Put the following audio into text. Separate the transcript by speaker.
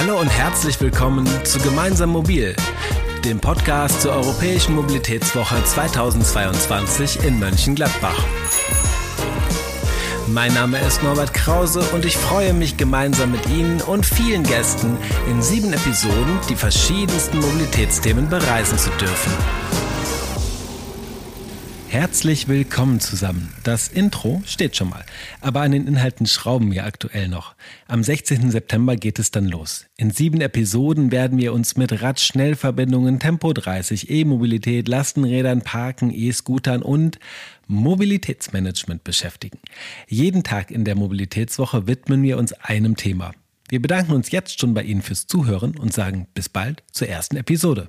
Speaker 1: Hallo und herzlich willkommen zu Gemeinsam Mobil, dem Podcast zur Europäischen Mobilitätswoche 2022 in Mönchengladbach. Mein Name ist Norbert Krause und ich freue mich gemeinsam mit Ihnen und vielen Gästen in sieben Episoden die verschiedensten Mobilitätsthemen bereisen zu dürfen. Herzlich willkommen zusammen. Das Intro steht schon mal, aber an den Inhalten schrauben wir aktuell noch. Am 16. September geht es dann los. In sieben Episoden werden wir uns mit Radschnellverbindungen, Tempo 30, E-Mobilität, Lastenrädern, Parken, E-Scootern und Mobilitätsmanagement beschäftigen. Jeden Tag in der Mobilitätswoche widmen wir uns einem Thema. Wir bedanken uns jetzt schon bei Ihnen fürs Zuhören und sagen bis bald zur ersten Episode.